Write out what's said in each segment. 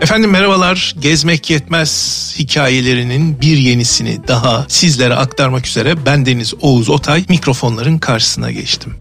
Efendim merhabalar. Gezmek yetmez hikayelerinin bir yenisini daha sizlere aktarmak üzere ben Deniz Oğuz Otay mikrofonların karşısına geçtim.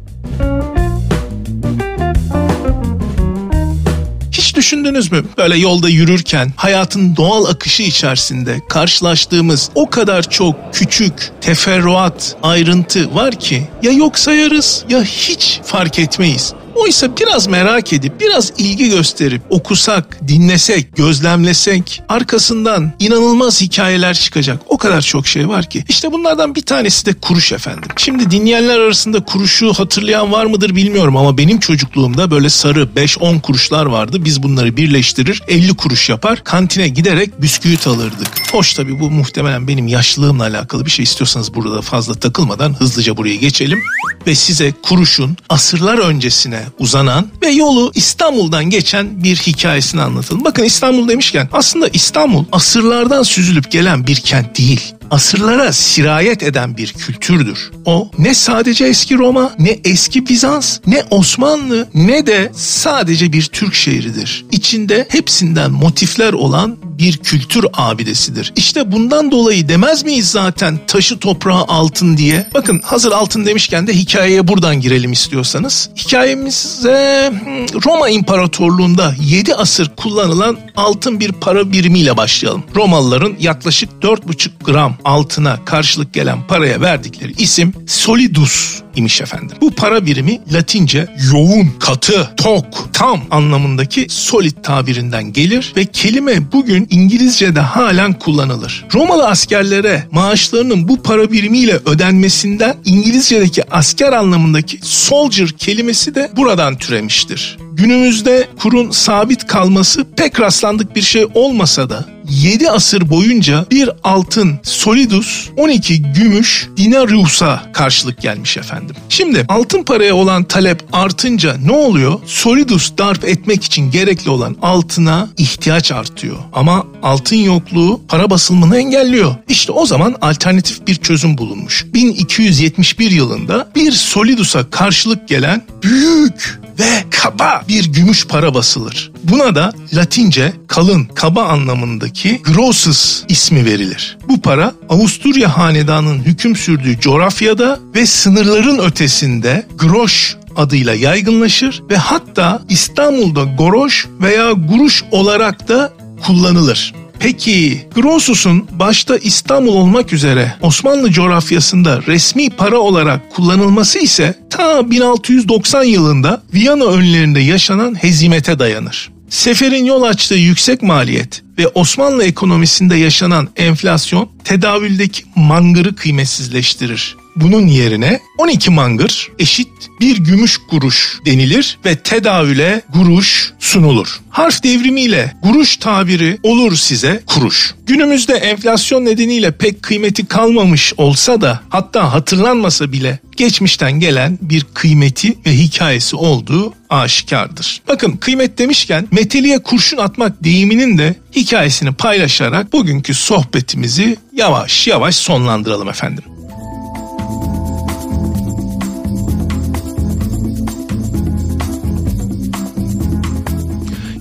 Hiç düşündünüz mü? Böyle yolda yürürken hayatın doğal akışı içerisinde karşılaştığımız o kadar çok küçük teferruat, ayrıntı var ki ya yok sayarız ya hiç fark etmeyiz. Oysa biraz merak edip, biraz ilgi gösterip okusak, dinlesek, gözlemlesek arkasından inanılmaz hikayeler çıkacak. O kadar çok şey var ki. İşte bunlardan bir tanesi de kuruş efendim. Şimdi dinleyenler arasında kuruşu hatırlayan var mıdır bilmiyorum ama benim çocukluğumda böyle sarı 5-10 kuruşlar vardı. Biz bunları birleştirir 50 kuruş yapar. Kantine giderek bisküvit alırdık. Hoş tabii bu muhtemelen benim yaşlılığımla alakalı bir şey istiyorsanız burada fazla takılmadan hızlıca buraya geçelim ve size kuruşun asırlar öncesine uzanan ve yolu İstanbul'dan geçen bir hikayesini anlatalım. Bakın İstanbul demişken aslında İstanbul asırlardan süzülüp gelen bir kent değil asırlara sirayet eden bir kültürdür. O ne sadece eski Roma, ne eski Bizans, ne Osmanlı, ne de sadece bir Türk şehridir. İçinde hepsinden motifler olan bir kültür abidesidir. İşte bundan dolayı demez miyiz zaten taşı toprağı altın diye? Bakın hazır altın demişken de hikayeye buradan girelim istiyorsanız. Hikayemize hmm, Roma İmparatorluğu'nda 7 asır kullanılan altın bir para birimiyle başlayalım. Romalıların yaklaşık 4,5 gram altına karşılık gelen paraya verdikleri isim solidus imiş efendim. Bu para birimi Latince yoğun, katı, tok, tam anlamındaki solid tabirinden gelir ve kelime bugün İngilizce'de halen kullanılır. Romalı askerlere maaşlarının bu para birimiyle ödenmesinden İngilizce'deki asker anlamındaki soldier kelimesi de buradan türemiştir. Günümüzde kurun sabit kalması pek rastlandık bir şey olmasa da 7 asır boyunca bir altın solidus 12 gümüş dinarius'a karşılık gelmiş efendim. Şimdi altın paraya olan talep artınca ne oluyor? Solidus darp etmek için gerekli olan altına ihtiyaç artıyor. Ama altın yokluğu para basılımını engelliyor. İşte o zaman alternatif bir çözüm bulunmuş. 1271 yılında bir solidus'a karşılık gelen büyük ve kaba bir gümüş para basılır. Buna da Latince kalın, kaba anlamındaki grossus ismi verilir. Bu para Avusturya hanedanının hüküm sürdüğü coğrafyada ve sınırların ötesinde groş adıyla yaygınlaşır ve hatta İstanbul'da goroş veya guruş olarak da kullanılır. Peki Grossus'un başta İstanbul olmak üzere Osmanlı coğrafyasında resmi para olarak kullanılması ise ta 1690 yılında Viyana önlerinde yaşanan hezimete dayanır. Seferin yol açtığı yüksek maliyet ve Osmanlı ekonomisinde yaşanan enflasyon tedavüldeki mangırı kıymetsizleştirir. Bunun yerine 12 mangır eşit bir gümüş kuruş denilir ve tedavüle guruş sunulur. Harf devrimiyle guruş tabiri olur size kuruş. Günümüzde enflasyon nedeniyle pek kıymeti kalmamış olsa da hatta hatırlanmasa bile geçmişten gelen bir kıymeti ve hikayesi olduğu aşikardır. Bakın kıymet demişken meteliğe kurşun atmak deyiminin de hikayesini paylaşarak bugünkü sohbetimizi yavaş yavaş sonlandıralım efendim.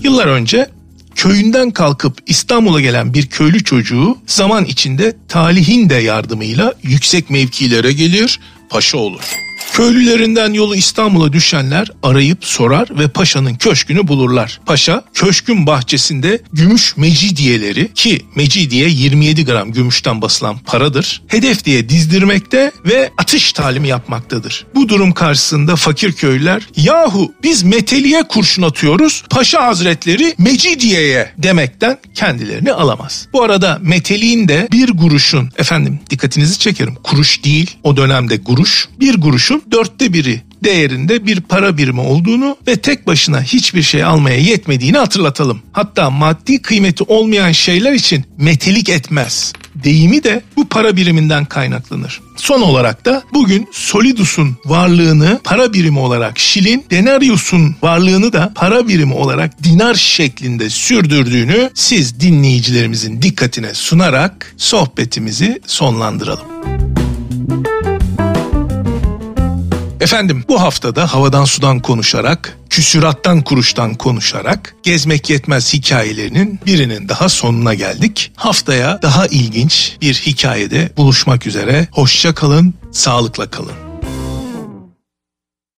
Yıllar önce köyünden kalkıp İstanbul'a gelen bir köylü çocuğu zaman içinde talihin de yardımıyla yüksek mevkilere gelir, paşa olur. Köylülerinden yolu İstanbul'a düşenler arayıp sorar ve paşanın köşkünü bulurlar. Paşa köşkün bahçesinde gümüş mecidiyeleri ki mecidiye 27 gram gümüşten basılan paradır. Hedef diye dizdirmekte ve atış talimi yapmaktadır. Bu durum karşısında fakir köylüler yahu biz meteliye kurşun atıyoruz paşa hazretleri mecidiyeye demekten kendilerini alamaz. Bu arada meteliğin de bir kuruşun efendim dikkatinizi çekerim kuruş değil o dönemde kuruş bir kuruşun dörtte biri değerinde bir para birimi olduğunu ve tek başına hiçbir şey almaya yetmediğini hatırlatalım. Hatta maddi kıymeti olmayan şeyler için metelik etmez. Deyimi de bu para biriminden kaynaklanır. Son olarak da bugün Solidus'un varlığını para birimi olarak şilin, Denarius'un varlığını da para birimi olarak dinar şeklinde sürdürdüğünü siz dinleyicilerimizin dikkatine sunarak sohbetimizi sonlandıralım. Efendim bu haftada havadan sudan konuşarak küsürattan kuruştan konuşarak gezmek yetmez hikayelerinin birinin daha sonuna geldik. Haftaya daha ilginç bir hikayede buluşmak üzere. Hoşça kalın, sağlıkla kalın.